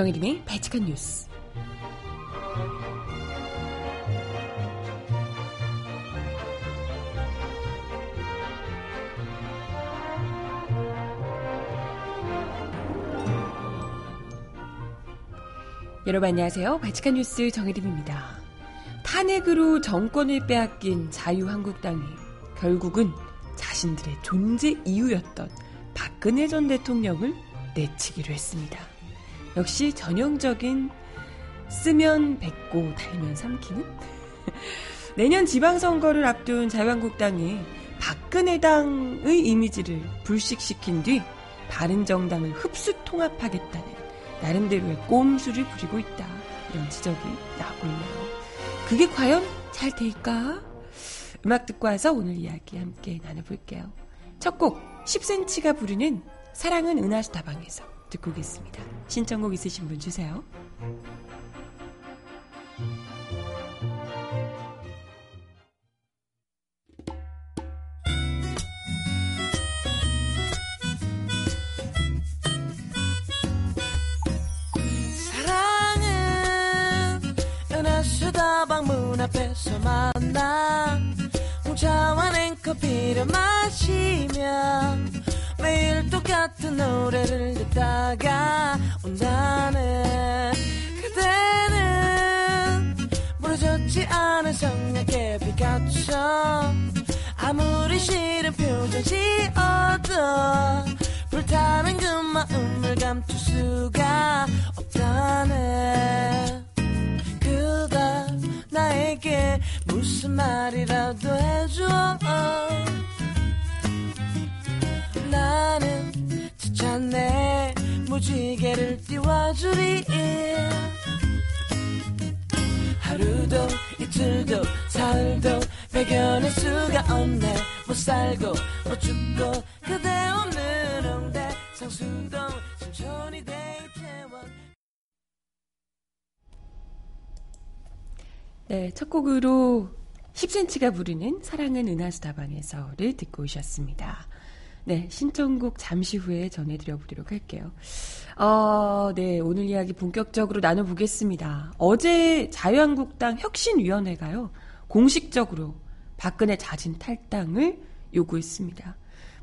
정혜림의 발칙한 뉴스. 여러분 안녕하세요. 발칙한 뉴스 정혜림입니다. 탄핵으로 정권을 빼앗긴 자유한국당이 결국은 자신들의 존재 이유였던 박근혜 전 대통령을 내치기로 했습니다. 역시 전형적인 쓰면 뱉고 달면 삼키는? 내년 지방선거를 앞둔 자유한국당이 박근혜당의 이미지를 불식시킨 뒤 바른정당을 흡수 통합하겠다는 나름대로의 꼼수를 부리고 있다. 이런 지적이 나오고 있네요. 그게 과연 잘 될까? 음악 듣고 와서 오늘 이야기 함께 나눠볼게요. 첫 곡, 10cm가 부르는 사랑은 은하수 다방에서 듣고 오겠습니다. 신청곡 있으신 분 주세요. 방문 앞에서 만나 홍차와 냉커피를 마시며 똑같은 노래를 듣다가 온다네 그대는 부러졌지 않은 성냥개 피카츄. 아무리 싫은 표정 지어도 불타는 그 마음을 감출 수가 없다네. 그대 나에게 무슨 말이라도 해줘. 나는 지쳤네 무지개를 띄워주리. 하루도 이틀도 사흘도 배견할 수가 없네. 못 살고 못 죽고 그대 없는 홍대. 상수동 신촌이 대태원. 네, 첫 곡으로 10cm가 부르는 사랑은 은하수 다방에서를 듣고 오셨습니다. 네, 신청곡 잠시 후에 전해드려 보도록 할게요. 어, 네, 오늘 이야기 본격적으로 나눠보겠습니다. 어제 자유한국당 혁신위원회가요, 공식적으로 박근혜 자진 탈당을 요구했습니다.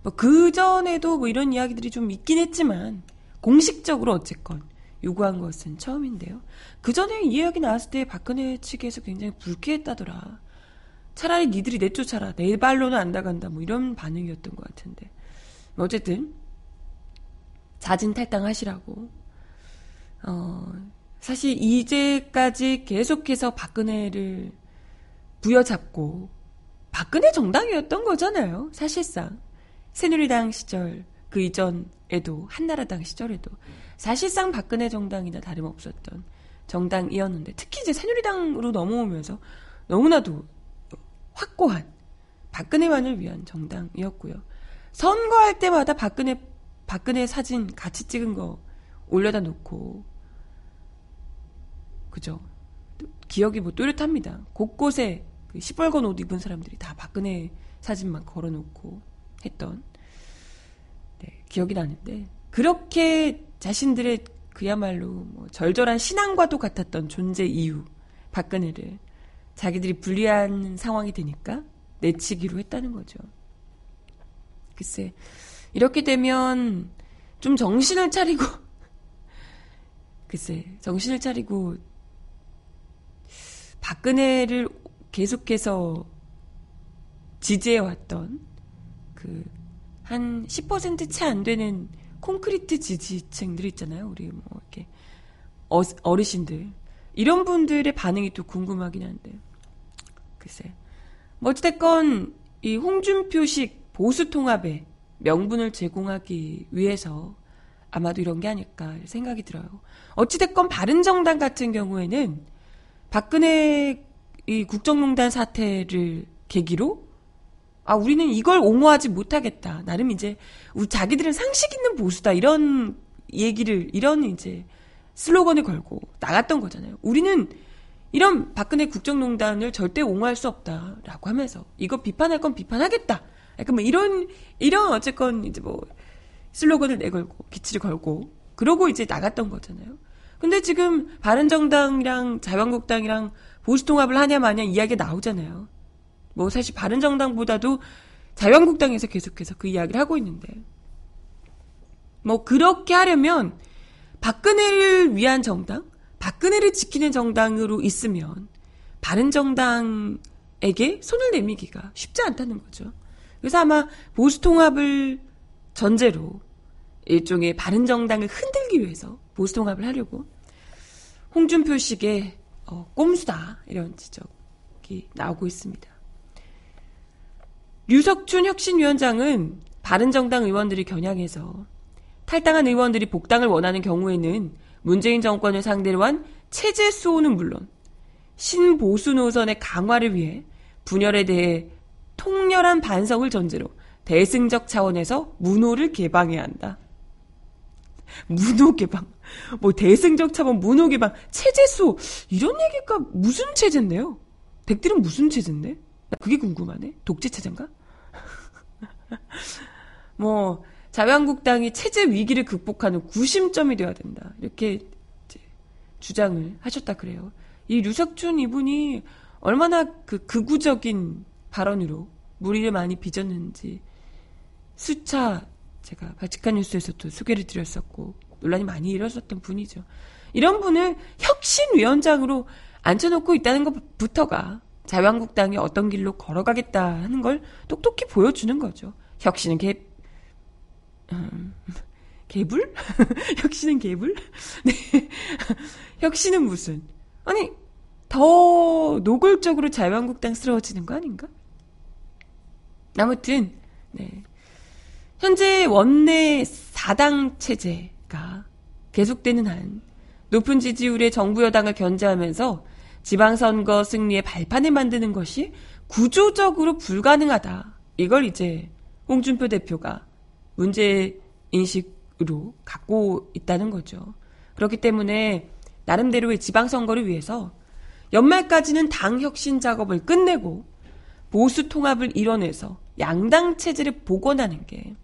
뭐, 그 전에도 뭐 이런 이야기들이 좀 있긴 했지만, 공식적으로 어쨌건 요구한 것은 처음인데요. 그 전에 이 이야기 나왔을 때 박근혜 측에서 굉장히 불쾌했다더라. 차라리 니들이 내쫓아라. 내 발로는 안 나간다. 뭐 이런 반응이었던 것 같은데. 어쨌든 자진 탈당하시라고. 어, 사실 이제까지 계속해서 박근혜를 부여잡고 박근혜 정당이었던 거잖아요. 사실상 새누리당 시절 그 이전에도 한나라당 시절에도 사실상 박근혜 정당이나 다름없었던 정당이었는데 특히 이제 새누리당으로 넘어오면서 너무나도 확고한 박근혜만을 위한 정당이었고요. 선거할 때마다 박근혜 박근혜 사진 같이 찍은 거 올려다 놓고 그죠? 기억이 뭐 또렷합니다. 곳곳에 그 시뻘건 옷 입은 사람들이 다 박근혜 사진만 걸어놓고 했던 네, 기억이 나는데 그렇게 자신들의 그야말로 뭐 절절한 신앙과도 같았던 존재 이유 박근혜를 자기들이 불리한 상황이 되니까 내치기로 했다는 거죠. 글쎄. 이렇게 되면 좀 정신을 차리고 글쎄 정신을 차리고 박근혜를 계속해서 지지해왔던 그 한 10%채 안 되는 콘크리트 지지층들 있잖아요. 우리 뭐 이렇게 어, 어르신들. 이런 분들의 반응이 또 궁금하긴 한데. 글쎄. 뭐 어찌됐건 이 홍준표식 보수 통합에 명분을 제공하기 위해서 아마도 이런 게 아닐까 생각이 들어요. 어찌됐건 바른정당 같은 경우에는 박근혜 이 국정농단 사태를 계기로 아 우리는 이걸 옹호하지 못하겠다. 나름 이제 우리 자기들은 상식 있는 보수다 이런 얘기를 이런 이제 슬로건을 걸고 나갔던 거잖아요. 우리는 이런 박근혜 국정농단을 절대 옹호할 수 없다라고 하면서 이거 비판할 건 비판하겠다. 약간 뭐 이런 이런 어쨌건 이제 뭐 슬로건을 내걸고 기치를 걸고 그러고 이제 나갔던 거잖아요. 근데 지금 바른정당이랑 자유한국당이랑 보수 통합을 하냐 마냐 이야기가 나오잖아요. 뭐 사실 바른정당보다도 자유한국당에서 계속해서 그 이야기를 하고 있는데 뭐 그렇게 하려면 박근혜를 위한 정당, 박근혜를 지키는 정당으로 있으면 바른정당에게 손을 내미기가 쉽지 않다는 거죠. 그래서 아마 보수 통합을 전제로 일종의 바른 정당을 흔들기 위해서 보수 통합을 하려고 홍준표식의 어, 꼼수다 이런 지적이 나오고 있습니다. 류석춘 혁신위원장은 바른정당 의원들이 겨냥해서 탈당한 의원들이 복당을 원하는 경우에는 문재인 정권을 상대로 한 체제 수호는 물론 신보수 노선의 강화를 위해 분열에 대해 통렬한 반성을 전제로 대승적 차원에서 문호를 개방해야 한다. 문호 개방. 뭐 대승적 차원 문호 개방. 체제수. 이런 얘기가 무슨 체제인데요? 백들은 무슨 체제인데? 나 그게 궁금하네. 독재 체제인가? 뭐 자유한국당이 체제 위기를 극복하는 구심점이 되어야 된다. 이렇게 주장을 하셨다 그래요. 이 류석준 이분이 얼마나 그 극우적인 발언으로 무리를 많이 빚었는지 수차 제가 바치칸 뉴스에서도 소개를 드렸었고 논란이 많이 일어섰던 분이죠. 이런 분을 혁신위원장으로 앉혀놓고 있다는 것부터가 자유한국당이 어떤 길로 걸어가겠다 하는 걸 똑똑히 보여주는 거죠. 혁신은 개, 음, 개불? 혁신은 개불? 네. 혁신은 무슨? 아니, 더 노골적으로 자유한국당스러워지는 거 아닌가? 아무튼, 네. 현재 원내 4당 체제가 계속되는 한 높은 지지율의 정부 여당을 견제하면서 지방선거 승리의 발판을 만드는 것이 구조적으로 불가능하다. 이걸 이제 홍준표 대표가 문제 인식으로 갖고 있다는 거죠. 그렇기 때문에 나름대로의 지방선거를 위해서 연말까지는 당 혁신 작업을 끝내고 보수 통합을 이뤄내서 양당 체제를 복원하는 게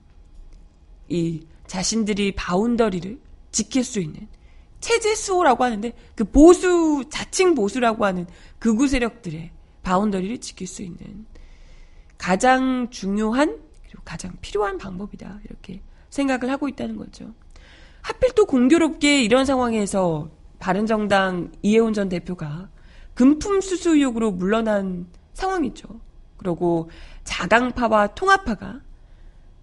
이 자신들이 바운더리를 지킬 수 있는 체제 수호라고 하는데 그 보수 자칭 보수라고 하는 극우 세력들의 바운더리를 지킬 수 있는 가장 중요한 그리고 가장 필요한 방법이다 이렇게 생각을 하고 있다는 거죠. 하필 또 공교롭게 이런 상황에서 바른정당 이해훈 전 대표가 금품 수수 의혹으로 물러난 상황이죠. 그리고 자강파와 통합파가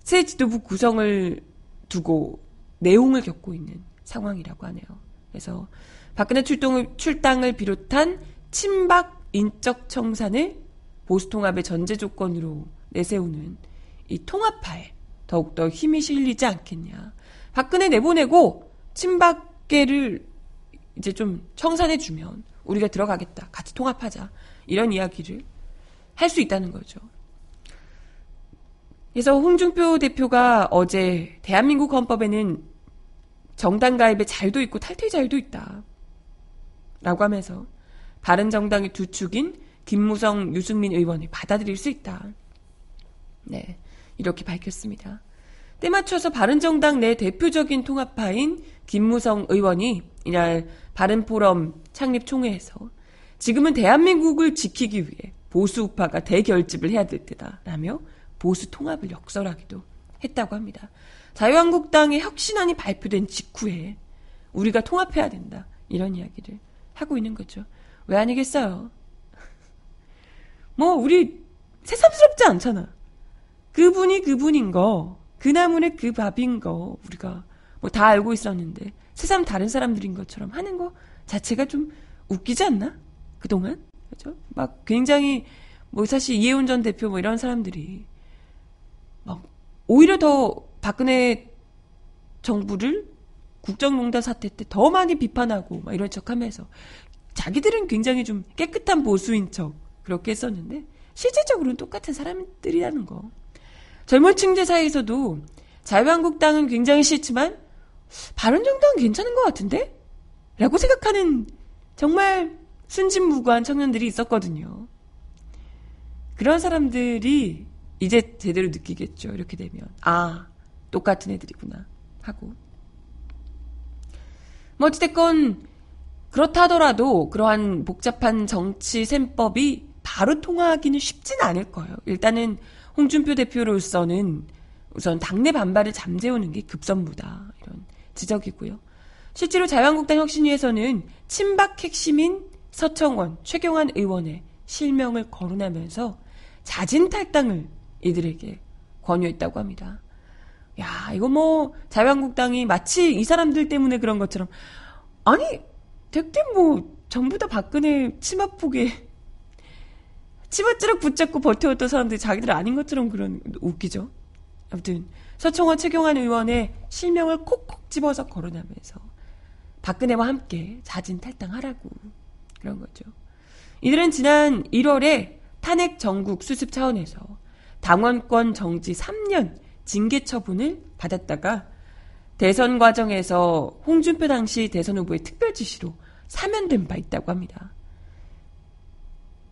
새 지도부 구성을 두고 내용을 겪고 있는 상황이라고 하네요. 그래서 박근혜 출동을, 출당을 비롯한 친박 인적 청산을 보수 통합의 전제 조건으로 내세우는 이 통합파에 더욱더 힘이 실리지 않겠냐. 박근혜 내보내고 친박계를 이제 좀 청산해주면 우리가 들어가겠다. 같이 통합하자. 이런 이야기를 할 수 있다는 거죠. 그래서 홍준표 대표가 어제 대한민국 헌법에는 정당 가입의 자유도 있고 탈퇴 자유도 있다. 라고 하면서 바른 정당의 두 축인 김무성, 유승민 의원이 받아들일 수 있다. 네. 이렇게 밝혔습니다. 때 맞춰서 바른정당 내 대표적인 통합파인 김무성 의원이 이날 바른포럼 창립 총회에서 지금은 대한민국을 지키기 위해 보수 우파가 대결집을 해야 될 때다라며 보수 통합을 역설하기도 했다고 합니다. 자유한국당의 혁신안이 발표된 직후에 우리가 통합해야 된다. 이런 이야기를 하고 있는 거죠. 왜 아니겠어요? 뭐, 우리 새삼스럽지 않잖아. 그분이 그분인 거, 그 나무는 그 밥인 거, 우리가 뭐 다 알고 있었는데, 새삼 다른 사람들인 것처럼 하는 거 자체가 좀 웃기지 않나? 그동안? 그죠? 막 굉장히, 뭐 사실 이해운 전 대표 뭐 이런 사람들이, 막, 오히려 더 박근혜 정부를 국정농단 사태 때 더 많이 비판하고 막 이런 척 하면서 자기들은 굉장히 좀 깨끗한 보수인 척 그렇게 했었는데 실질적으로는 똑같은 사람들이라는 거. 젊은 층들 사이에서도 자유한국당은 굉장히 싫지만 바른정당은 괜찮은 것 같은데? 라고 생각하는 정말 순진무구한 청년들이 있었거든요. 그런 사람들이 이제 제대로 느끼겠죠. 이렇게 되면. 아, 똑같은 애들이구나. 하고. 뭐 어찌됐건 그렇다 하더라도 그러한 복잡한 정치 셈법이 바로 통하기는 쉽진 않을 거예요. 일단은 홍준표 대표로서는 우선 당내 반발을 잠재우는 게 급선무다. 이런 지적이고요. 실제로 자유한국당 혁신위에서는 친박 핵심인 서청원, 최경환 의원의 실명을 거론하면서 자진 탈당을 이들에게 권유했다고 합니다. 야, 이거 뭐 자유한국당이 마치 이 사람들 때문에 그런 것처럼 아니, 대체 뭐 전부 다 박근혜 치마폭에 치마찌락 붙잡고 버텨왔던 사람들이 자기들 아닌 것처럼 그런 웃기죠. 아무튼 서청원 최경환 의원의 실명을 콕콕 집어서 거론하면서 박근혜와 함께 자진 탈당하라고 그런 거죠. 이들은 지난 1월에 탄핵 정국 수습 차원에서 당원권 정지 3년 징계 처분을 받았다가 대선 과정에서 홍준표 당시 대선 후보의 특별 지시로 사면된 바 있다고 합니다.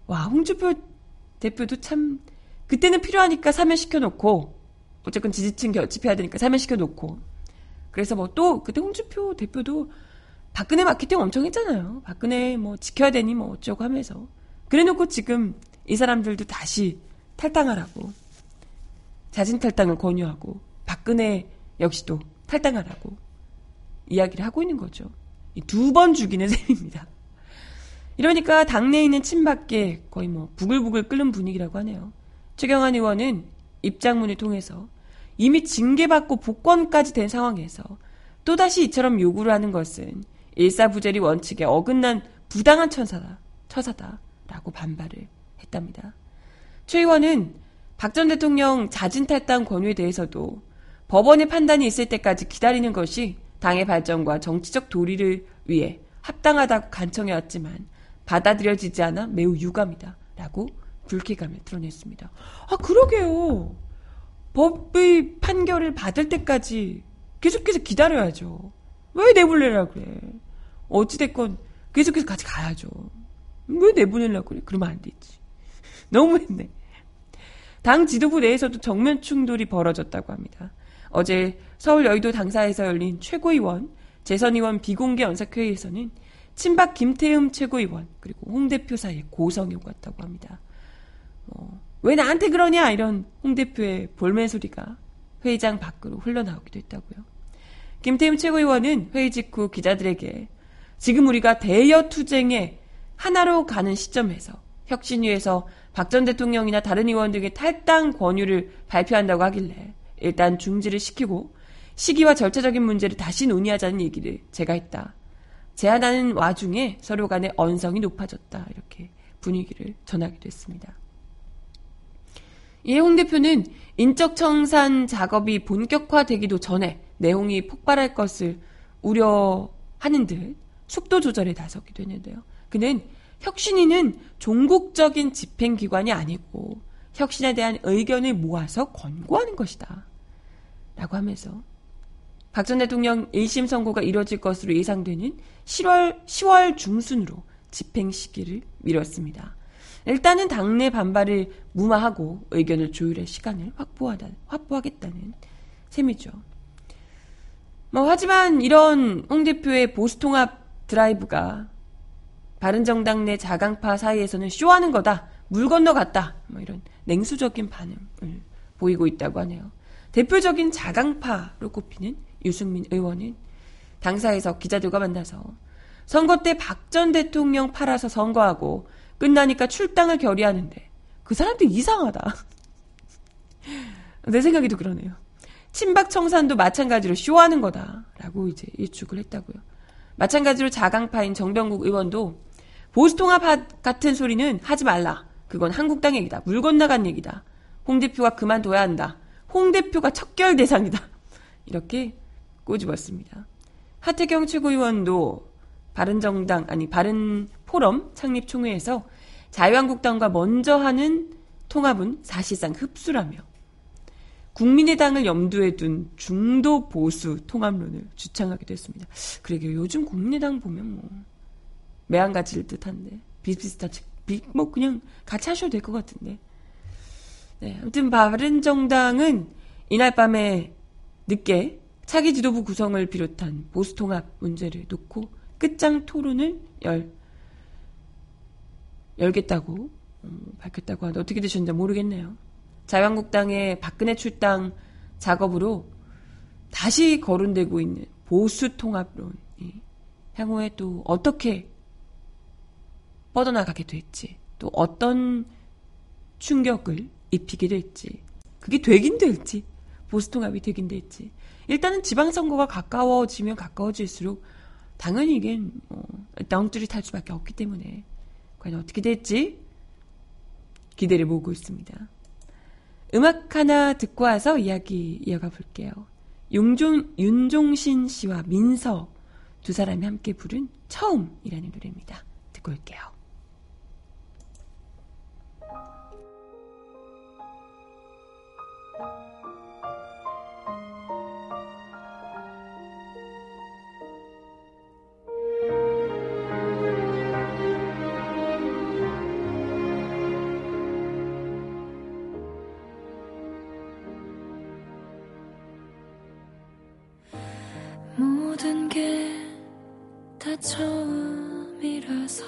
와, 홍준표 대표도 참 그때는 필요하니까 사면시켜 놓고 어쨌건 지지층 결집해야 되니까 사면시켜 놓고 그래서 뭐 또 그때 홍준표 대표도 박근혜 마케팅 엄청 했잖아요. 박근혜 뭐 지켜야 되니 뭐 어쩌고 하면서. 그래 놓고 지금 이 사람들도 다시 탈당하라고. 자진 탈당을 권유하고 박근혜 역시도 탈당하라고 이야기를 하고 있는 거죠. 두 번 죽이는 셈입니다. 이러니까 당내에 있는 친박계 거의 뭐 부글부글 끓는 분위기라고 하네요. 최경환 의원은 입장문을 통해서 이미 징계받고 복권까지 된 상황에서 또다시 이처럼 요구를 하는 것은 일사부재리 원칙에 어긋난 부당한 천사다, 처사다라고 반발을 했답니다. 최 의원은 박 전 대통령 자진 탈당 권유에 대해서도 법원의 판단이 있을 때까지 기다리는 것이 당의 발전과 정치적 도리를 위해 합당하다고 간청해왔지만 받아들여지지 않아 매우 유감이다. 라고 불쾌감을 드러냈습니다. 아, 그러게요. 법의 판결을 받을 때까지 계속해서 기다려야죠. 왜 내보내라 그래. 어찌됐건 계속해서 같이 가야죠. 왜 내보내려고 그래? 그러면 안 되지. 너무했네. 당 지도부 내에서도 정면 충돌이 벌어졌다고 합니다. 어제 서울 여의도 당사에서 열린 최고위원, 재선의원 비공개 연석회의에서는 친박 김태흠 최고위원 그리고 홍 대표 사이에 고성이 오갔다고 합니다. 어, 왜 나한테 그러냐 이런 홍 대표의 볼멘 소리가 회의장 밖으로 흘러나오기도 했다고요. 김태흠 최고위원은 회의 직후 기자들에게 지금 우리가 대여 투쟁에 하나로 가는 시점에서 혁신위에서 박 전 대통령이나 다른 의원 등의 탈당 권유를 발표한다고 하길래 일단 중지를 시키고 시기와 절차적인 문제를 다시 논의하자는 얘기를 제가 했다. 제안하는 와중에 서로 간의 언성이 높아졌다. 이렇게 분위기를 전하기도 했습니다. 이해홍 대표는 인적 청산 작업이 본격화되기도 전에 내용이 폭발할 것을 우려하는 듯 속도 조절에 나서기도 했는데요. 그는 혁신위는 종국적인 집행기관이 아니고 혁신에 대한 의견을 모아서 권고하는 것이다. 라고 하면서 박 전 대통령 1심 선고가 이뤄질 것으로 예상되는 10월, 10월 중순으로 집행 시기를 미뤘습니다. 일단은 당내 반발을 무마하고 의견을 조율할 시간을 확보하다, 확보하겠다는 셈이죠. 뭐, 하지만 이런 홍 대표의 보수통합 드라이브가 바른정당 내 자강파 사이에서는 쇼하는 거다. 물 건너갔다. 뭐 이런 냉수적인 반응을 보이고 있다고 하네요. 대표적인 자강파로 꼽히는 유승민 의원은 당사에서 기자들과 만나서 선거 때 박 전 대통령 팔아서 선거하고 끝나니까 출당을 결의하는데 그 사람들 이상하다. 내 생각에도 그러네요. 친박 청산도 마찬가지로 쇼하는 거다라고 이제 일축을 했다고요. 마찬가지로 자강파인 정병국 의원도 보수통합 같은 소리는 하지 말라. 그건 한국당 얘기다. 물 건너간 얘기다. 홍 대표가 그만둬야 한다. 홍 대표가 척결 대상이다. 이렇게 꼬집었습니다. 하태경 최고위원도 바른정당 아니 바른포럼 창립 총회에서 자유한국당과 먼저 하는 통합은 사실상 흡수라며 국민의당을 염두에 둔 중도 보수 통합론을 주창하기도 했습니다. 그러게요. 요즘 국민의당 보면 뭐 매한가지일 듯한데 비슷비슷하지 뭐 그냥 같이 하셔도 될 것 같은데. 네, 아무튼 바른정당은 이날 밤에 늦게 차기 지도부 구성을 비롯한 보수 통합 문제를 놓고 끝장 토론을 열, 열겠다고 음, 밝혔다고 하는데 어떻게 되셨는지 모르겠네요. 자유한국당의 박근혜 출당 작업으로 다시 거론되고 있는 보수 통합론이 향후에 또 어떻게 뻗어나가게 될지 또 어떤 충격을 입히게 될지 그게 되긴 될지 보수 통합이 되긴 될지 일단은 지방선거가 가까워지면 가까워질수록 당연히 이게 뭐 엉줄이 탈 수밖에 없기 때문에 과연 어떻게 될지 기대를 모으고 있습니다. 음악 하나 듣고 와서 이야기 이어가 볼게요. 용종, 윤종신 씨와 민서 두 사람이 함께 부른 처음이라는 노래입니다. 듣고 올게요. 처음이라서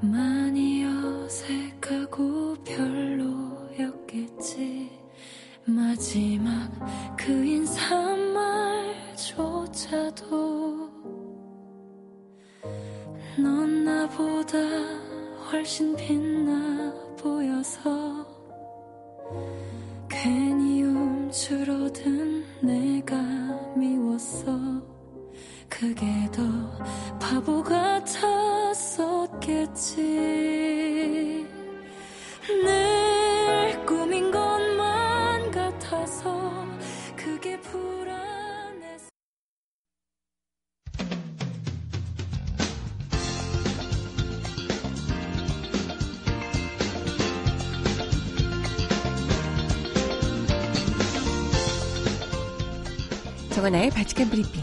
많이 어색하고 별로였겠지. 마지막 그 인사말조차도 넌 나보다 훨씬 빛나 보여서 바칙한 브리핑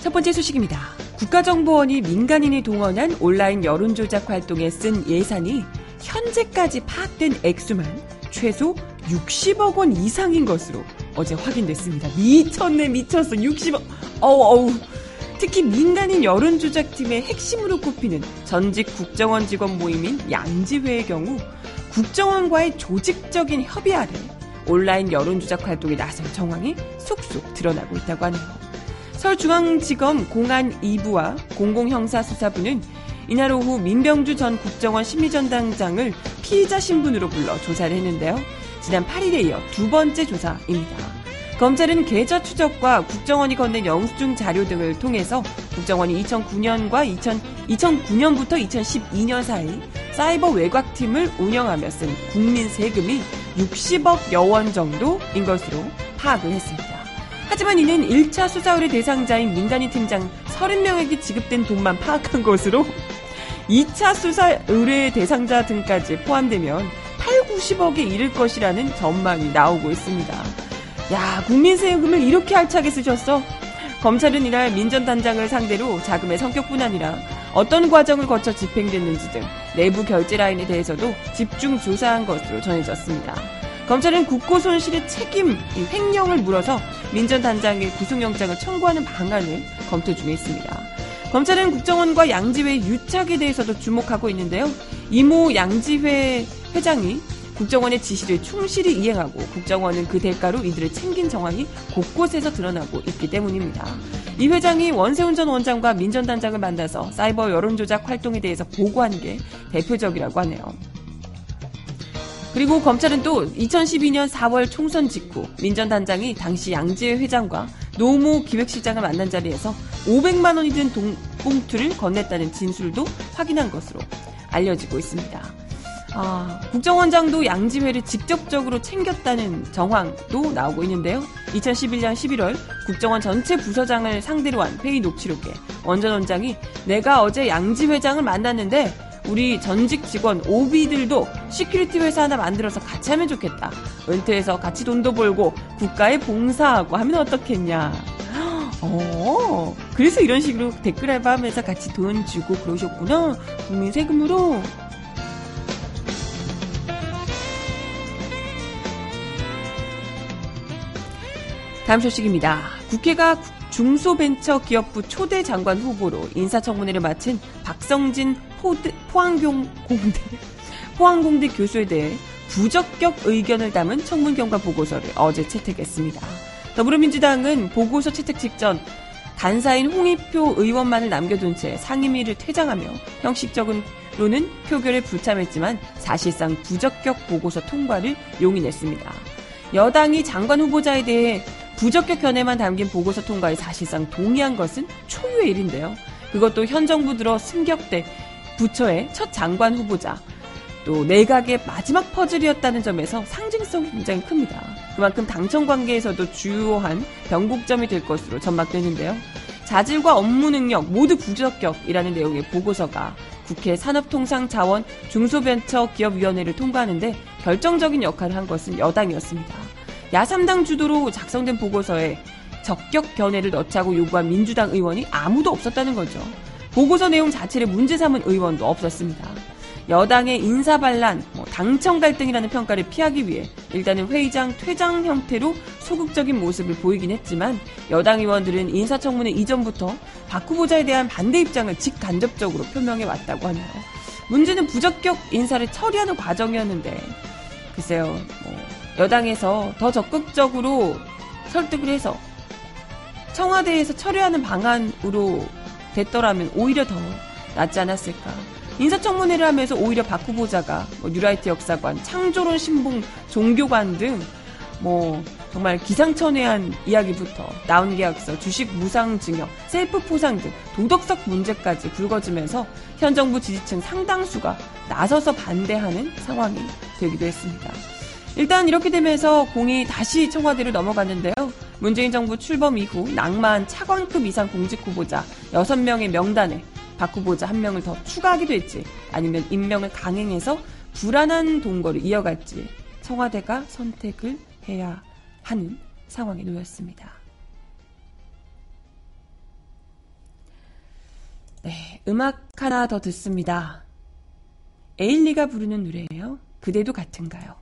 첫 번째 소식입니다. 국가정보원이 민간인이 동원한 온라인 여론조작 활동에 쓴 예산이 현재까지 파악된 액수만 최소 60억 원 이상인 것으로 어제 확인됐습니다. 미쳤네, 미쳤어. 60억. 어우, 어우. 특히 민간인 여론조작팀의 핵심으로 꼽히는 전직 국정원 직원 모임인 양지회의 경우 국정원과의 조직적인 협의 아래 온라인 여론조작 활동에 나선 정황이 속속 드러나고 있다고 하네요. 서울중앙지검 공안 2부와 공공형사수사부는 이날 오후 민병주 전 국정원 심리전당장을 피의자 신분으로 불러 조사를 했는데요. 지난 8일에 이어 두 번째 조사입니다. 검찰은 계좌 추적과 국정원이 건넨 영수증 자료 등을 통해서 국정원이 2009년과 2000, 2009년부터 2012년 사이 사이버 외곽팀을 운영하며 쓴 국민 세금이 60억여 원 정도인 것으로 파악을 했습니다. 하지만 이는 1차 수사 의뢰 대상자인 민간인 팀장 30명에게 지급된 돈만 파악한 것으로 2차 수사 의뢰 대상자 등까지 포함되면 8, 90억에 이를 것이라는 전망이 나오고 있습니다. 야, 국민 세금을 이렇게 알차게 쓰셨어? 검찰은 이날 민전단장을 상대로 자금의 성격뿐 아니라 어떤 과정을 거쳐 집행됐는지 등 내부 결제 라인에 대해서도 집중 조사한 것으로 전해졌습니다. 검찰은 국고 손실의 책임 횡령을 물어서 민전 단장의 구속영장을 청구하는 방안을 검토 중에 있습니다. 검찰은 국정원과 양지회 유착에 대해서도 주목하고 있는데요. 이모 양지회 회장이 국정원의 지시를 충실히 이행하고 국정원은 그 대가로 이들을 챙긴 정황이 곳곳에서 드러나고 있기 때문입니다. 이 회장이 원세훈 전 원장과 민 전 단장을 만나서 사이버 여론조작 활동에 대해서 보고한 게 대표적이라고 하네요. 그리고 검찰은 또 2012년 4월 총선 직후 민 전 단장이 당시 양지회 회장과 노무 기획실장을 만난 자리에서 500만 원이 든 봉투를 건넸다는 진술도 확인한 것으로 알려지고 있습니다. 아, 국정원장도 양지회를 직접적으로 챙겼다는 정황도 나오고 있는데요. 2011년 11월 국정원 전체 부서장을 상대로 한 회의 녹취록에 원 전 원장이 내가 어제 양지회장을 만났는데 우리 전직 직원 OB들도 security 회사 하나 만들어서 같이 하면 좋겠다. 은퇴해서 같이 돈도 벌고 국가에 봉사하고 하면 어떻겠냐. 어, 그래서 이런 식으로 댓글 알바하면서 같이 돈 주고 그러셨구나. 국민 세금으로. 다음 소식입니다. 국회가 중소벤처기업부 초대 장관 후보로 인사청문회를 마친 박성진 포드, 포항공, 공대, 포항공대 교수에 대해 부적격 의견을 담은 청문 경과 보고서를 어제 채택했습니다. 더불어민주당은 보고서 채택 직전 간사인 홍익표 의원만을 남겨둔 채 상임위를 퇴장하며 형식적으로는 표결에 불참했지만 사실상 부적격 보고서 통과를 용인했습니다. 여당이 장관 후보자에 대해 부적격 견해만 담긴 보고서 통과에 사실상 동의한 것은 초유의 일인데요. 그것도 현 정부 들어 승격대 부처의 첫 장관 후보자 또 내각의 마지막 퍼즐이었다는 점에서 상징성이 굉장히 큽니다. 그만큼 당청 관계에서도 주요한 변곡점이 될 것으로 전망되는데요. 자질과 업무 능력 모두 부적격이라는 내용의 보고서가 국회 산업통상자원 중소벤처기업위원회를 통과하는데 결정적인 역할을 한 것은 여당이었습니다. 야3당 주도로 작성된 보고서에 적격 견해를 넣자고 요구한 민주당 의원이 아무도 없었다는 거죠. 보고서 내용 자체를 문제 삼은 의원도 없었습니다. 여당의 인사반란, 뭐 당청 갈등이라는 평가를 피하기 위해 일단은 회의장 퇴장 형태로 소극적인 모습을 보이긴 했지만 여당 의원들은 인사청문회 이전부터 박 후보자에 대한 반대 입장을 직간접적으로 표명해 왔다고 하네요. 문제는 부적격 인사를 처리하는 과정이었는데 글쎄요, 뭐 여당에서 더 적극적으로 설득을 해서 청와대에서 처리하는 방안으로 됐더라면 오히려 더 낫지 않았을까. 인사청문회를 하면서 오히려 박 후보자가 뭐 뉴라이트 역사관, 창조론 신봉, 종교관 등 뭐 정말 기상천외한 이야기부터 나온 계약서, 주식 무상 증여, 셀프 포상 등 도덕적 문제까지 불거지면서 현 정부 지지층 상당수가 나서서 반대하는 상황이 되기도 했습니다. 일단 이렇게 되면서 공이 다시 청와대로 넘어갔는데요. 문재인 정부 출범 이후 낭만 차관급 이상 공직 후보자 6명의 명단에 박 후보자 한 명을 더 추가하기도 했지 아니면 임명을 강행해서 불안한 동거를 이어갈지 청와대가 선택을 해야 하는 상황에 놓였습니다. 네, 음악 하나 더 듣습니다. 에일리가 부르는 노래예요. 그대도 같은가요?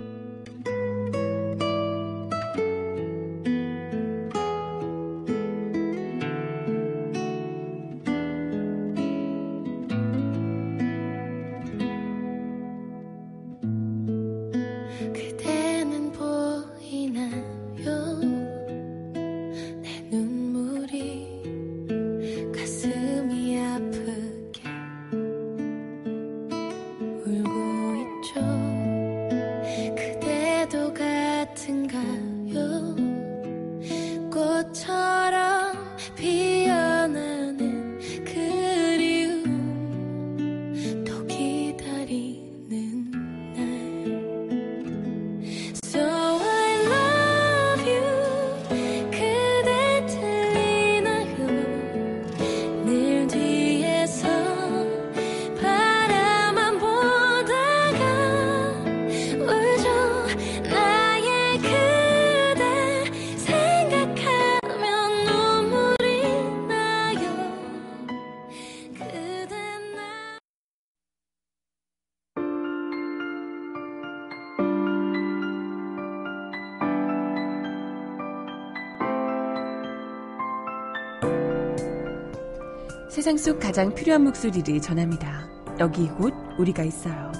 세상 속 가장 필요한 목소리를 전합니다. 여기 곧 우리가 있어요.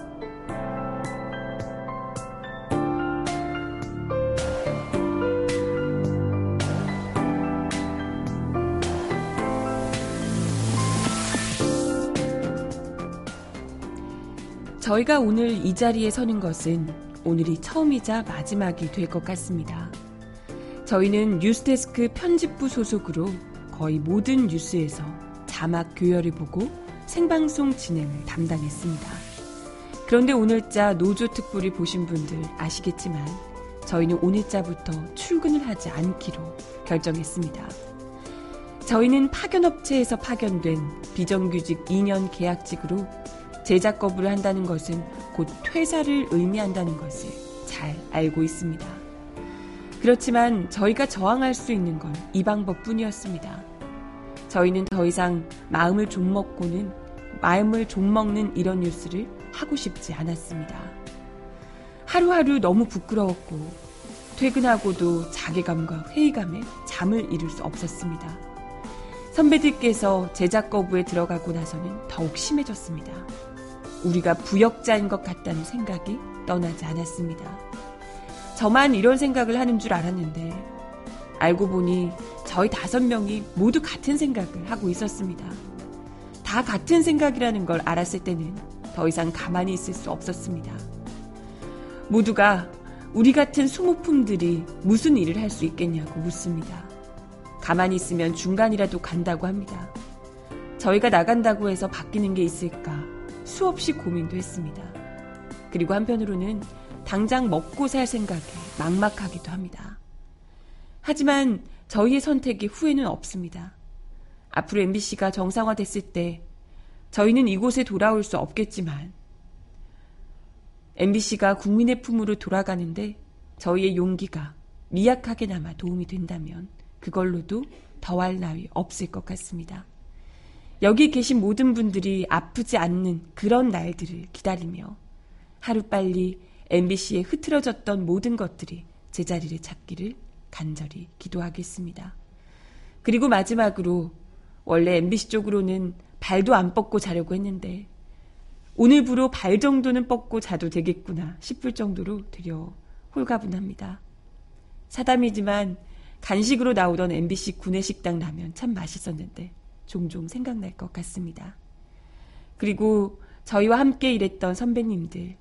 저희가 오늘 이 자리에 서는 것은 오늘이 처음이자 마지막이 될 것 같습니다. 저희는 뉴스데스크 편집부 소속으로 거의 모든 뉴스에서 자막 교열을 보고 생방송 진행을 담당했습니다. 그런데 오늘자 노조 특보를 보신 분들 아시겠지만 저희는 오늘자부터 출근을 하지 않기로 결정했습니다. 저희는 파견업체에서 파견된 비정규직 2년 계약직으로 제작 거부를 한다는 것은 곧 퇴사를 의미한다는 것을 잘 알고 있습니다. 그렇지만 저희가 저항할 수 있는 건 이 방법 뿐이었습니다. 저희는 더 이상 마음을 좀먹고는 마음을 좀먹는 이런 뉴스를 하고 싶지 않았습니다. 하루하루 너무 부끄러웠고 퇴근하고도 자괴감과 회의감에 잠을 이룰 수 없었습니다. 선배들께서 제작 거부에 들어가고 나서는 더욱 심해졌습니다. 우리가 부역자인 것 같다는 생각이 떠나지 않았습니다. 저만 이런 생각을 하는 줄 알았는데 알고 보니 저희 다섯 명이 모두 같은 생각을 하고 있었습니다. 다 같은 생각이라는 걸 알았을 때는 더 이상 가만히 있을 수 없었습니다. 모두가 우리 같은 수모품들이 무슨 일을 할 수 있겠냐고 묻습니다. 가만히 있으면 중간이라도 간다고 합니다. 저희가 나간다고 해서 바뀌는 게 있을까 수없이 고민도 했습니다. 그리고 한편으로는 당장 먹고 살 생각에 막막하기도 합니다. 하지만 저희의 선택에 후회는 없습니다. 앞으로 MBC가 정상화됐을 때 저희는 이곳에 돌아올 수 없겠지만 MBC가 국민의 품으로 돌아가는데 저희의 용기가 미약하게나마 도움이 된다면 그걸로도 더할 나위 없을 것 같습니다. 여기 계신 모든 분들이 아프지 않는 그런 날들을 기다리며 하루빨리 MBC에 흐트러졌던 모든 것들이 제자리를 찾기를 간절히 기도하겠습니다. 그리고 마지막으로 원래 MBC 쪽으로는 발도 안 뻗고 자려고 했는데 오늘부로 발 정도는 뻗고 자도 되겠구나 싶을 정도로 되려 홀가분합니다. 사담이지만 간식으로 나오던 MBC 구내식당 라면 참 맛있었는데 종종 생각날 것 같습니다. 그리고 저희와 함께 일했던 선배님들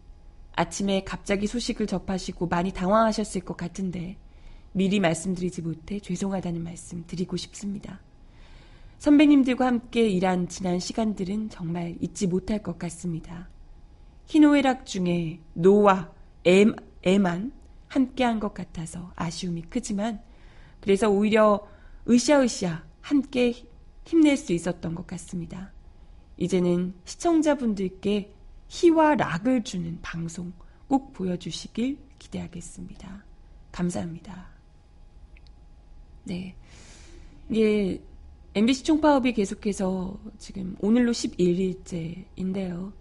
아침에 갑자기 소식을 접하시고 많이 당황하셨을 것 같은데 미리 말씀드리지 못해 죄송하다는 말씀 드리고 싶습니다. 선배님들과 함께 일한 지난 시간들은 정말 잊지 못할 것 같습니다. 희노애락 중에 노와 애, 애만 함께한 것 같아서 아쉬움이 크지만 그래서 오히려 으쌰으쌰 함께 힘낼 수 있었던 것 같습니다. 이제는 시청자분들께 희와 락을 주는 방송 꼭 보여주시길 기대하겠습니다. 감사합니다. 네. 예, MBC 총파업이 계속해서 지금 오늘로 11일째인데요.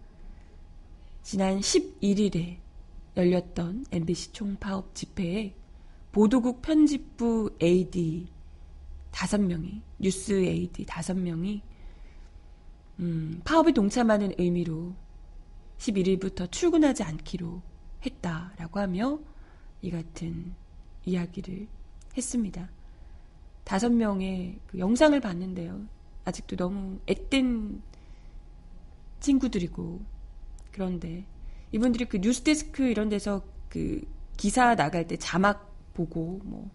지난 11일에 열렸던 MBC 총파업 집회에 보도국 편집부 AD 5명이, 뉴스 AD 5명이, 음, 파업에 동참하는 의미로 11일부터 출근하지 않기로 했다라고 하며 이 같은 이야기를 했습니다. 다섯 명의 그 영상을 봤는데요. 아직도 너무 앳된 친구들이고 그런데 이분들이 그 뉴스데스크 이런 데서 그 기사 나갈 때 자막 보고 뭐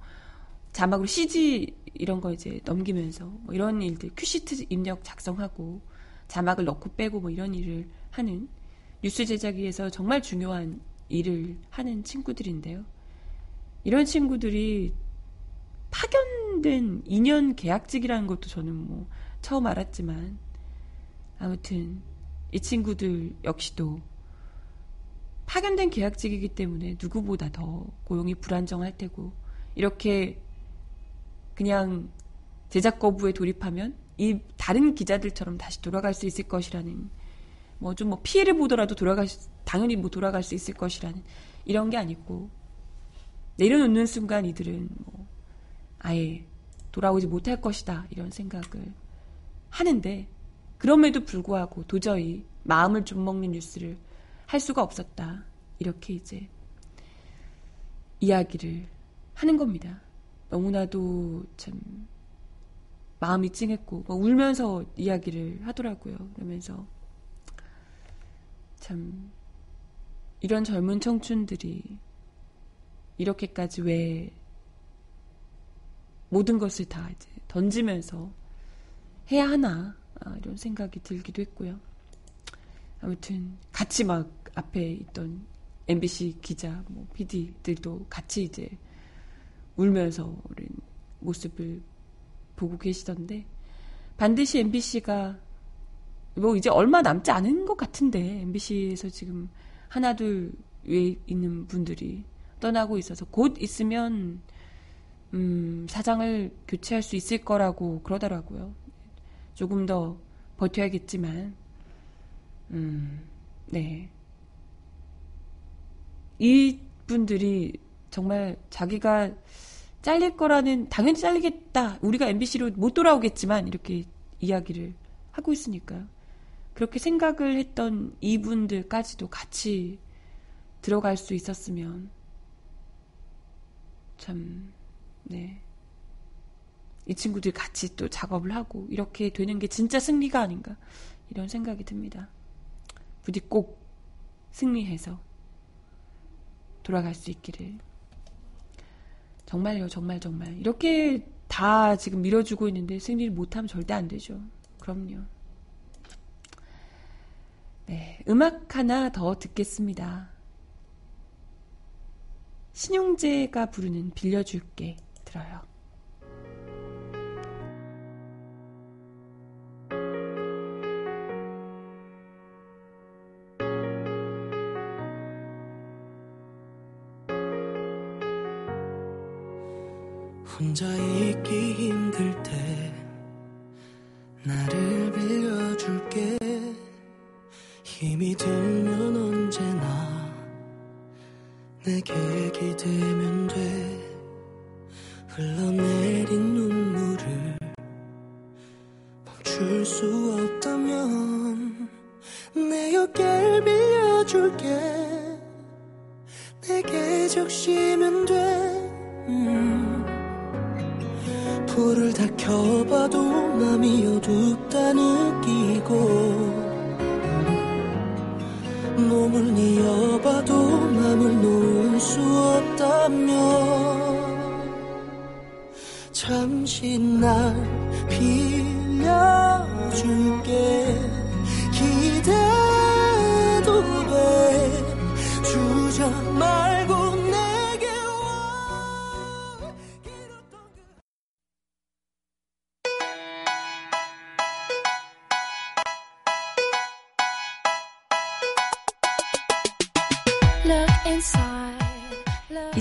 자막으로 CG 이런 거 이제 넘기면서 뭐 이런 일들 큐시트 입력 작성하고 자막을 넣고 빼고 뭐 이런 일을 하는 뉴스 제작위에서 정말 중요한 일을 하는 친구들인데요. 이런 친구들이 파견된 2년 계약직이라는 것도 저는 뭐 처음 알았지만 아무튼 이 친구들 역시도 파견된 계약직이기 때문에 누구보다 더 고용이 불안정할 테고 이렇게 그냥 제작 거부에 돌입하면 이 다른 기자들처럼 다시 돌아갈 수 있을 것이라는 뭐 좀뭐 뭐 피해를 보더라도 돌아갈 수, 당연히 뭐 돌아갈 수 있을 것이라는 이런 게 아니고 내려놓는 순간 이들은 뭐 아예 돌아오지 못할 것이다 이런 생각을 하는데 그럼에도 불구하고 도저히 마음을 좀 먹는 뉴스를 할 수가 없었다 이렇게 이제 이야기를 하는 겁니다. 너무나도 참 마음이 찡했고 울면서 이야기를 하더라고요. 그러면서 참 이런 젊은 청춘들이 이렇게까지 왜 모든 것을 다 이제 던지면서 해야 하나 아, 이런 생각이 들기도 했고요. 아무튼 같이 막 앞에 있던 MBC 기자, 뭐 PD들도 같이 이제 울면서 모습을 보고 계시던데 반드시 MBC가 뭐 이제 얼마 남지 않은 것 같은데 MBC에서 지금 하나 둘 위에 있는 분들이 떠나고 있어서 곧 있으면 음, 사장을 교체할 수 있을 거라고 그러더라고요. 조금 더 버텨야겠지만, 음, 네. 이분들이 정말 자기가 잘릴 거라는, 당연히 잘리겠다. 우리가 MBC로 못 돌아오겠지만, 이렇게 이야기를 하고 있으니까요. 그렇게 생각을 했던 이분들까지도 같이 들어갈 수 있었으면, 참, 네. 이 친구들 같이 또 작업을 하고 이렇게 되는 게 진짜 승리가 아닌가 이런 생각이 듭니다. 부디 꼭 승리해서 돌아갈 수 있기를. 정말요, 정말, 정말. 이렇게 다 지금 밀어주고 있는데 승리를 못하면 절대 안 되죠. 그럼요. 네, 음악 하나 더 듣겠습니다. 신용재가 부르는 빌려줄게. 들어요. 혼자 있 잠시 날 빌려줄게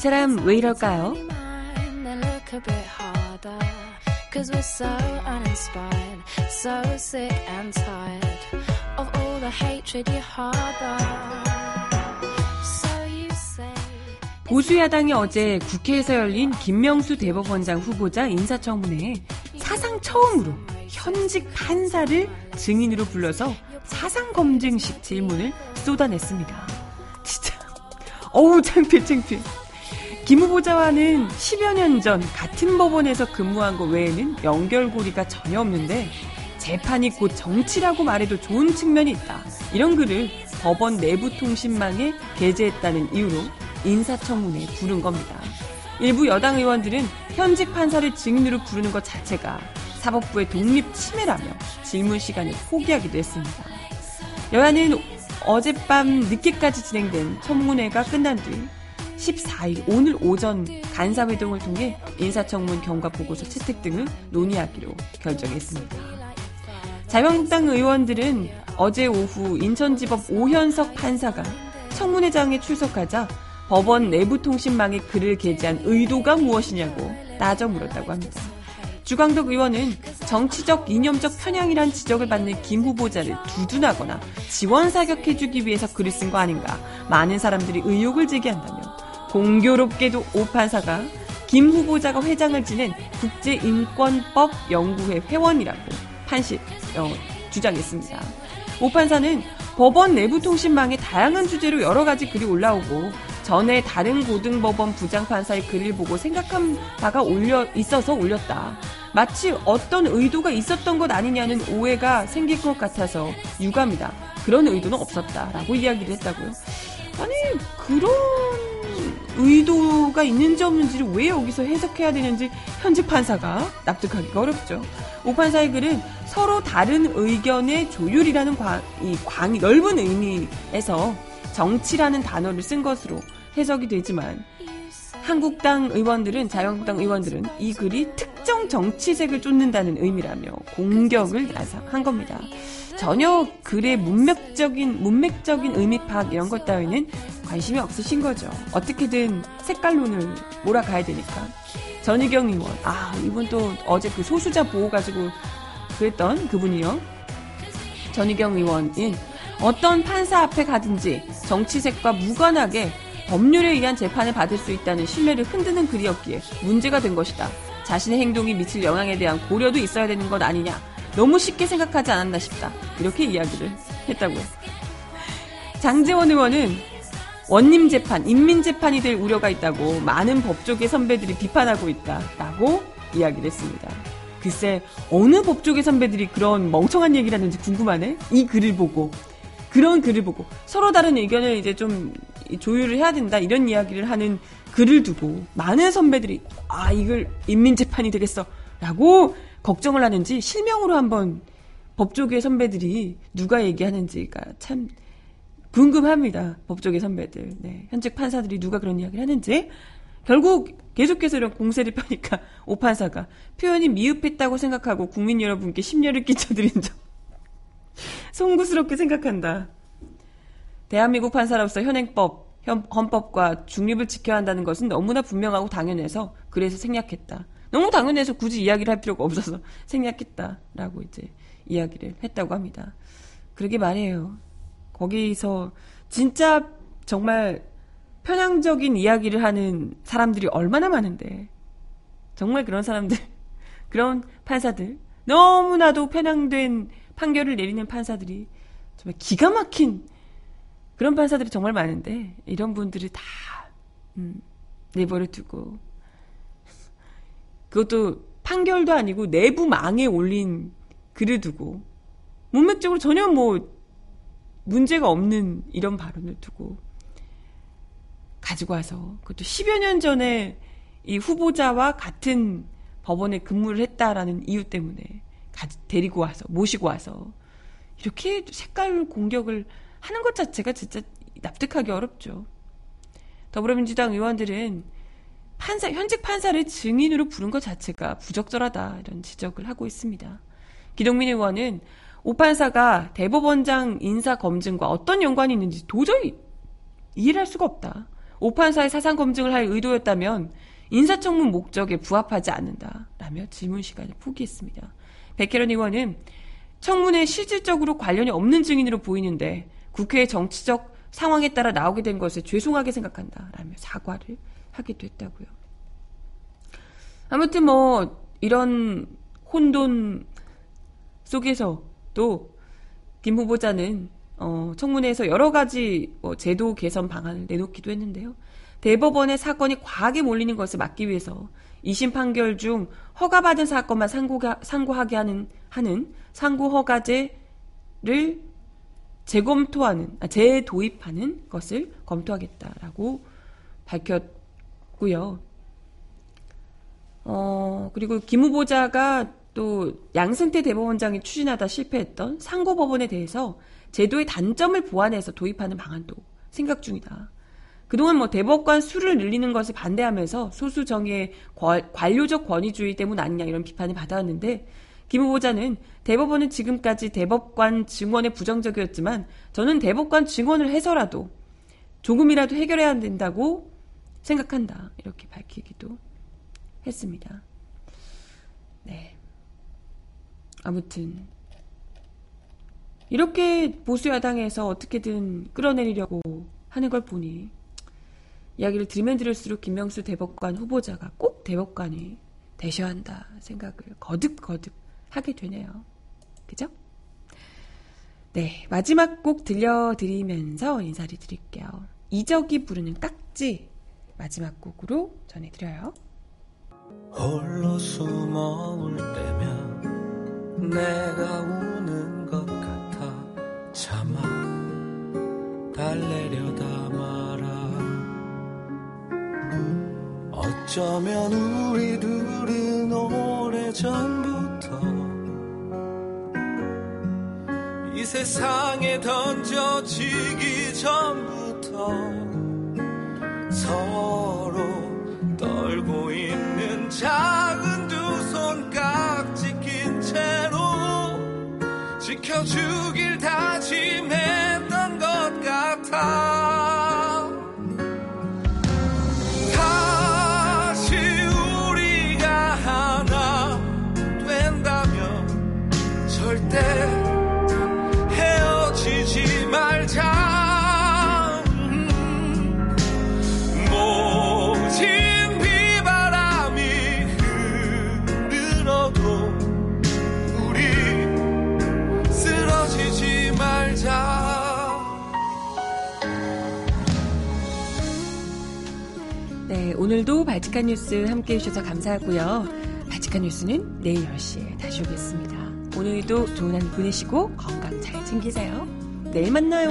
사람 왜 이럴까요? 보수 야당이 어제 국회에서 열린 김명수 대법원장 후보자 인사청문회에 사상 처음으로 현직 판사를 증인으로 불러서 사상 검증식 질문을 쏟아냈습니다. 진짜 어우 창피해 창피해. 김 후보자와는 10여 년 전 같은 법원에서 근무한 것 외에는 연결고리가 전혀 없는데 재판이 곧 정치라고 말해도 좋은 측면이 있다. 이런 글을 법원 내부 통신망에 게재했다는 이유로 인사청문회에 부른 겁니다. 일부 여당 의원들은 현직 판사를 증인으로 부르는 것 자체가 사법부의 독립 침해라며 질문 시간을 포기하기도 했습니다. 여야는 어젯밤 늦게까지 진행된 청문회가 끝난 뒤 14일 오늘 오전 간사회동을 통해 인사청문 경과 보고서 채택 등을 논의하기로 결정했습니다. 자유한국당 의원들은 어제 오후 인천지법 오현석 판사가 청문회장에 출석하자 법원 내부 통신망에 글을 게재한 의도가 무엇이냐고 따져 물었다고 합니다. 주광덕 의원은 정치적 이념적 편향이란 지적을 받는 김 후보자를 두둔하거나 지원 사격해주기 위해서 글을 쓴 거 아닌가 많은 사람들이 의혹을 제기한다며 공교롭게도 오 판사가 김 후보자가 회장을 지낸 국제인권법 연구회 회원이라고 판시 어, 주장했습니다. 오 판사는 법원 내부 통신망에 다양한 주제로 여러 가지 글이 올라오고 전에 다른 고등법원 부장판사의 글을 보고 생각한 바가 올려 있어서 올렸다. 마치 어떤 의도가 있었던 것 아니냐는 오해가 생길 것 같아서 유감이다. 그런 의도는 없었다라고 이야기를 했다고요. 아니 그런 의도가 있는지 없는지를 왜 여기서 해석해야 되는지 현직 판사가 납득하기가 어렵죠. 오 판사의 글은 서로 다른 의견의 조율이라는 광, 이 광이 넓은 의미에서 정치라는 단어를 쓴 것으로 해석이 되지만 한국당 의원들은 자유한국당 의원들은 이 글이 특정 정치색을 쫓는다는 의미라며 공격을 한 겁니다. 전혀 글의 문맥적인 문맥적인 의미 파악 이런 것 따위는 관심이 없으신 거죠. 어떻게든 색깔론을 몰아가야 되니까. 전희경 의원. 아, 이분 또 어제 그 소수자 보호 가지고 그랬던 그분이요. 전희경 의원인 어떤 판사 앞에 가든지 정치색과 무관하게 법률에 의한 재판을 받을 수 있다는 신뢰를 흔드는 글이었기에 문제가 된 것이다. 자신의 행동이 미칠 영향에 대한 고려도 있어야 되는 것 아니냐. 너무 쉽게 생각하지 않았나 싶다. 이렇게 이야기를 했다고요. 장재원 의원은 원님 재판, 인민 재판이 될 우려가 있다고 많은 법조계 선배들이 비판하고 있다라고 이야기를 했습니다. 글쎄 어느 법조계 선배들이 그런 멍청한 얘기를 하는지 궁금하네. 이 글을 보고 그런 글을 보고 서로 다른 의견을 이제 좀 조율을 해야 된다 이런 이야기를 하는 글을 두고 많은 선배들이 아 이걸 인민 재판이 되겠어라고 걱정을 하는지 실명으로 한번 법조계 선배들이 누가 얘기하는지가 참 궁금합니다. 법조계 선배들. 네. 현직 판사들이 누가 그런 이야기를 하는지. 결국 계속해서 이런 공세를 펴니까 오 판사가 표현이 미흡했다고 생각하고 국민 여러분께 심려를 끼쳐드린 점 송구스럽게 생각한다. 대한민국 판사로서 현행법, 헌법과 중립을 지켜야 한다는 것은 너무나 분명하고 당연해서 그래서 생략했다. 너무 당연해서 굳이 이야기를 할 필요가 없어서 생략했다라고 이제 이야기를 했다고 합니다. 그러게 말이에요. 거기서 진짜 정말 편향적인 이야기를 하는 사람들이 얼마나 많은데. 정말 그런 사람들 그런 판사들 너무나도 편향된 판결을 내리는 판사들이 정말 기가 막힌 그런 판사들이 정말 많은데 이런 분들이 다 음, 내버려 두고. 그것도 판결도 아니고 내부 망에 올린 글을 두고. 문맥적으로 전혀 뭐 문제가 없는 이런 발언을 두고 가지고 와서 그것도 10여 년 전에 이 후보자와 같은 법원에 근무를 했다라는 이유 때문에 데리고 와서 모시고 와서 이렇게 색깔 공격을 하는 것 자체가 진짜 납득하기 어렵죠. 더불어민주당 의원들은 판사 현직 판사를 증인으로 부른 것 자체가 부적절하다 이런 지적을 하고 있습니다. 기동민 의원은 오 판사가 대법원장 인사 검증과 어떤 연관이 있는지 도저히 이해를 할 수가 없다. 오 판사의 사상 검증을 할 의도였다면 인사청문 목적에 부합하지 않는다 라며 질문 시간을 포기했습니다. 백혜련 의원은 청문회 실질적으로 관련이 없는 증인으로 보이는데 국회의 정치적 상황에 따라 나오게 된 것을 죄송하게 생각한다 라며 사과를 하기도 했다고요. 아무튼 뭐 이런 혼돈 속에서 또 김 후보자는 어, 청문회에서 여러 가지 뭐 제도 개선 방안을 내놓기도 했는데요. 대법원의 사건이 과하게 몰리는 것을 막기 위해서 2심 판결 중 허가받은 사건만 상고가, 상고하게 하는, 하는 상고 허가제를 재검토하는, 아, 재도입하는 것을 검토하겠다라고 밝혔고요. 어, 그리고 김 후보자가 또 양승태 대법원장이 추진하다 실패했던 상고법원에 대해서 제도의 단점을 보완해서 도입하는 방안도 생각 중이다. 그동안 뭐 대법관 수를 늘리는 것을 반대하면서 소수 정의의 관료적 권위주의 때문 아니냐 이런 비판을 받아왔는데 김 후보자는 대법원은 지금까지 대법관 증언에 부정적이었지만 저는 대법관 증언을 해서라도 조금이라도 해결해야 된다고 생각한다. 이렇게 밝히기도 했습니다. 네. 아무튼 이렇게 보수 야당에서 어떻게든 끌어내리려고 하는 걸 보니 이야기를 들으면 들을수록 김명수 대법관 후보자가 꼭 대법관이 되셔야 한다 생각을 거듭거듭 하게 되네요. 그죠? 네, 마지막 곡 들려드리면서 인사를 드릴게요. 이적이 부르는 깍지 마지막 곡으로 전해드려요. 홀로 숨어올 때면 내가 우는 것 같아. 차마 달래려다 마라 어쩌면 우리 둘은 오래전부터 이 세상에 던져지기 전부 지켜 바지칸 뉴스 함께 해주셔서 감사하고요. 바지칸 뉴스는 내일 10시에 다시 오겠습니다. 오늘도 좋은 하루 보내시고 건강 잘 챙기세요. 내일 만나요.